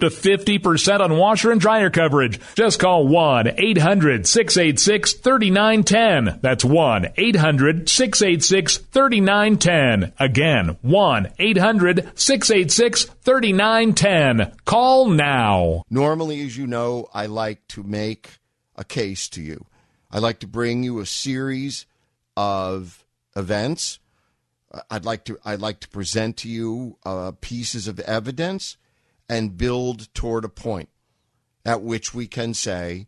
to 50% on washer and dryer coverage. Just call 1 800 686 3910. That's 1 800 686 3910. Again, 1 800 686 3910. Call now. Normally, as you know, I like to make a case to you. I like to bring you a series of events. I'd like to I'd like to present to you uh, pieces of evidence and build toward a point at which we can say,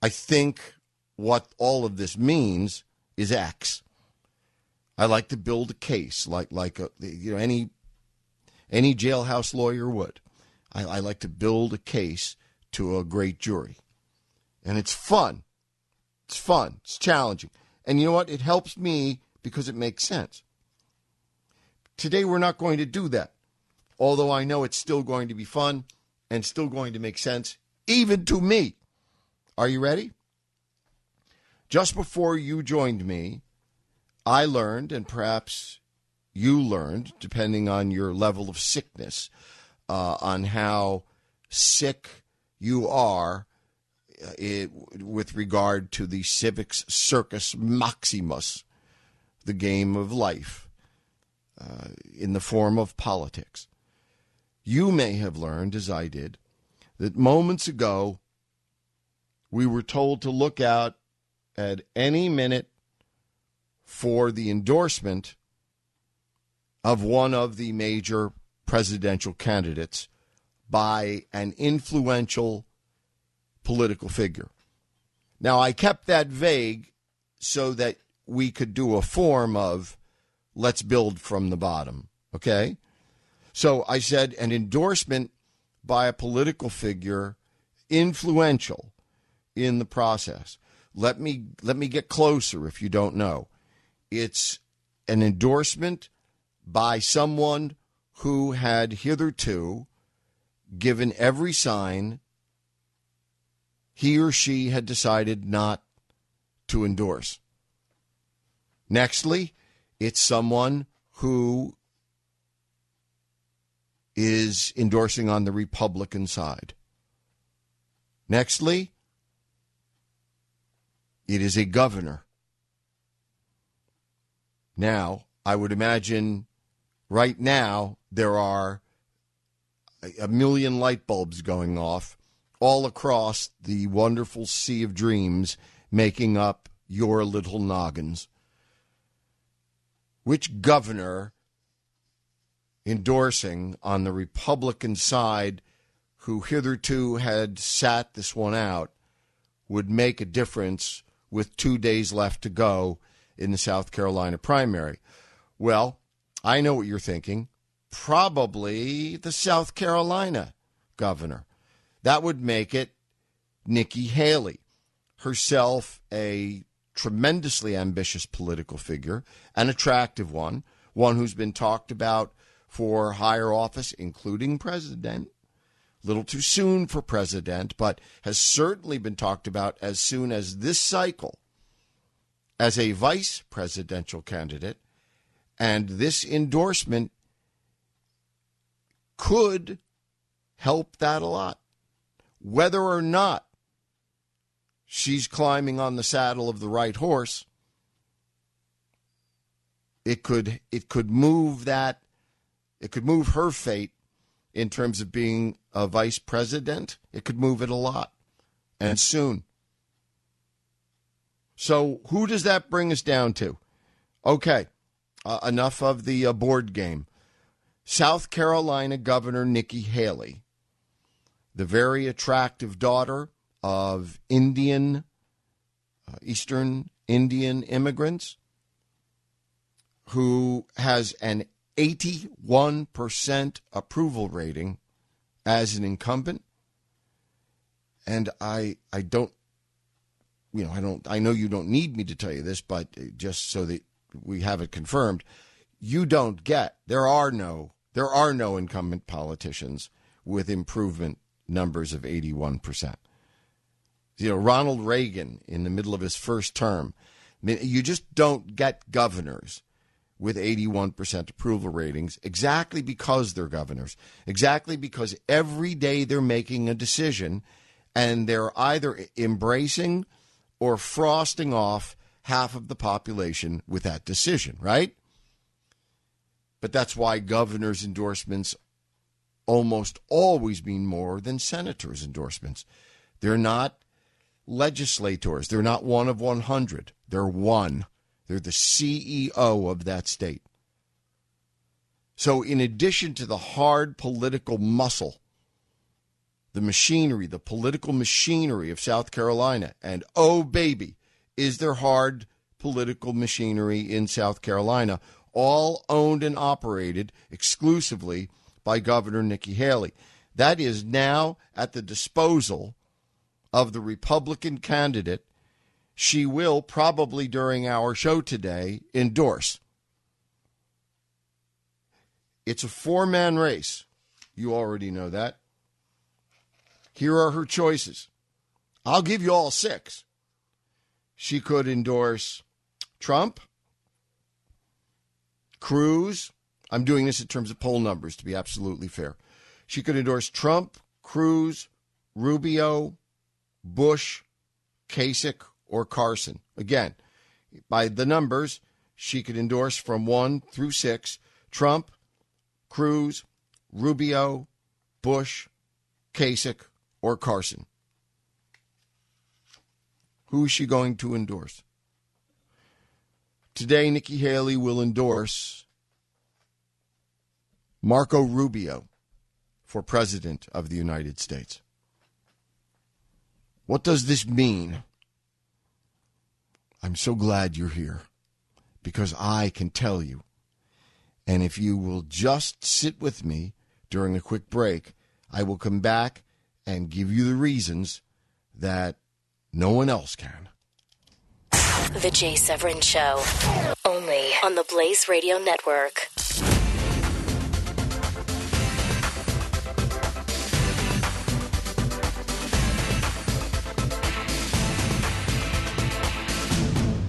I think what all of this means is X. I like to build a case like like a, you know any any jailhouse lawyer would. I, I like to build a case to a great jury, and it's fun. It's fun. It's challenging, and you know what? It helps me because it makes sense. Today we're not going to do that although I know it's still going to be fun and still going to make sense, even to me. Are you ready? Just before you joined me, I learned, and perhaps you learned, depending on your level of sickness, uh, on how sick you are uh, it, with regard to the civics circus maximus, the game of life, uh, in the form of politics. You may have learned, as I did, that moments ago we were told to look out at any minute for the endorsement of one of the major presidential candidates by an influential political figure. Now, I kept that vague so that we could do a form of let's build from the bottom, okay? So I said an endorsement by a political figure influential in the process. Let me let me get closer if you don't know. It's an endorsement by someone who had hitherto given every sign he or she had decided not to endorse. Nextly, it's someone who is endorsing on the Republican side. Nextly, it is a governor. Now, I would imagine right now there are a million light bulbs going off all across the wonderful sea of dreams making up your little noggins. Which governor endorsing on the Republican side, who hitherto had sat this one out, would make a difference with two days left to go in the South Carolina primary. Well, I know what you're thinking. Probably the South Carolina governor. That would make it Nikki Haley, herself a tremendously ambitious political figure, an attractive one, one who's been talked about for higher office, including president. Little too soon for president, but has certainly been talked about as soon as this cycle as a vice presidential candidate. And this endorsement could help that a lot. Whether or not she's climbing on the saddle of the right horse, it could it could move that it could move her fate in terms of being a vice president. It could move it a lot and soon. So, who does that bring us down to? Okay, uh, enough of the uh, board game. South Carolina Governor Nikki Haley the very attractive daughter of Indian, uh, Eastern Indian immigrants, who has an 81% approval rating as an incumbent. And I, I don't, you know, I don't, I know you don't need me to tell you this, but just so that we have it confirmed, you don't get, there are no, there are no incumbent politicians with improvement numbers of 81%. You know, Ronald Reagan in the middle of his first term, you just don't get governors with 81% approval ratings exactly because they're governors, exactly because every day they're making a decision and they're either embracing or frosting off half of the population with that decision, right? But that's why governors' endorsements almost always mean more than senators' endorsements. They're not legislators, they're not one of 100, they're one. They're the CEO of that state. So, in addition to the hard political muscle, the machinery, the political machinery of South Carolina, and oh, baby, is there hard political machinery in South Carolina, all owned and operated exclusively by Governor Nikki Haley. That is now at the disposal of the Republican candidate she will probably during our show today endorse. It's a four man race. You already know that. Here are her choices. I'll give you all six. She could endorse Trump, Cruz. I'm doing this in terms of poll numbers to be absolutely fair. She could endorse Trump, Cruz, Rubio, Bush, Kasich, or Carson. Again, by the numbers, she could endorse from one through six Trump, Cruz, Rubio, Bush, Kasich, or Carson. Who is she going to endorse? Today, Nikki Haley will endorse Marco Rubio for President of the United States. What does this mean? I'm so glad you're here because I can tell you. And if you will just sit with me during a quick break, I will come back and give you the reasons that no one else can. The Jay Severin Show, only on the Blaze Radio Network.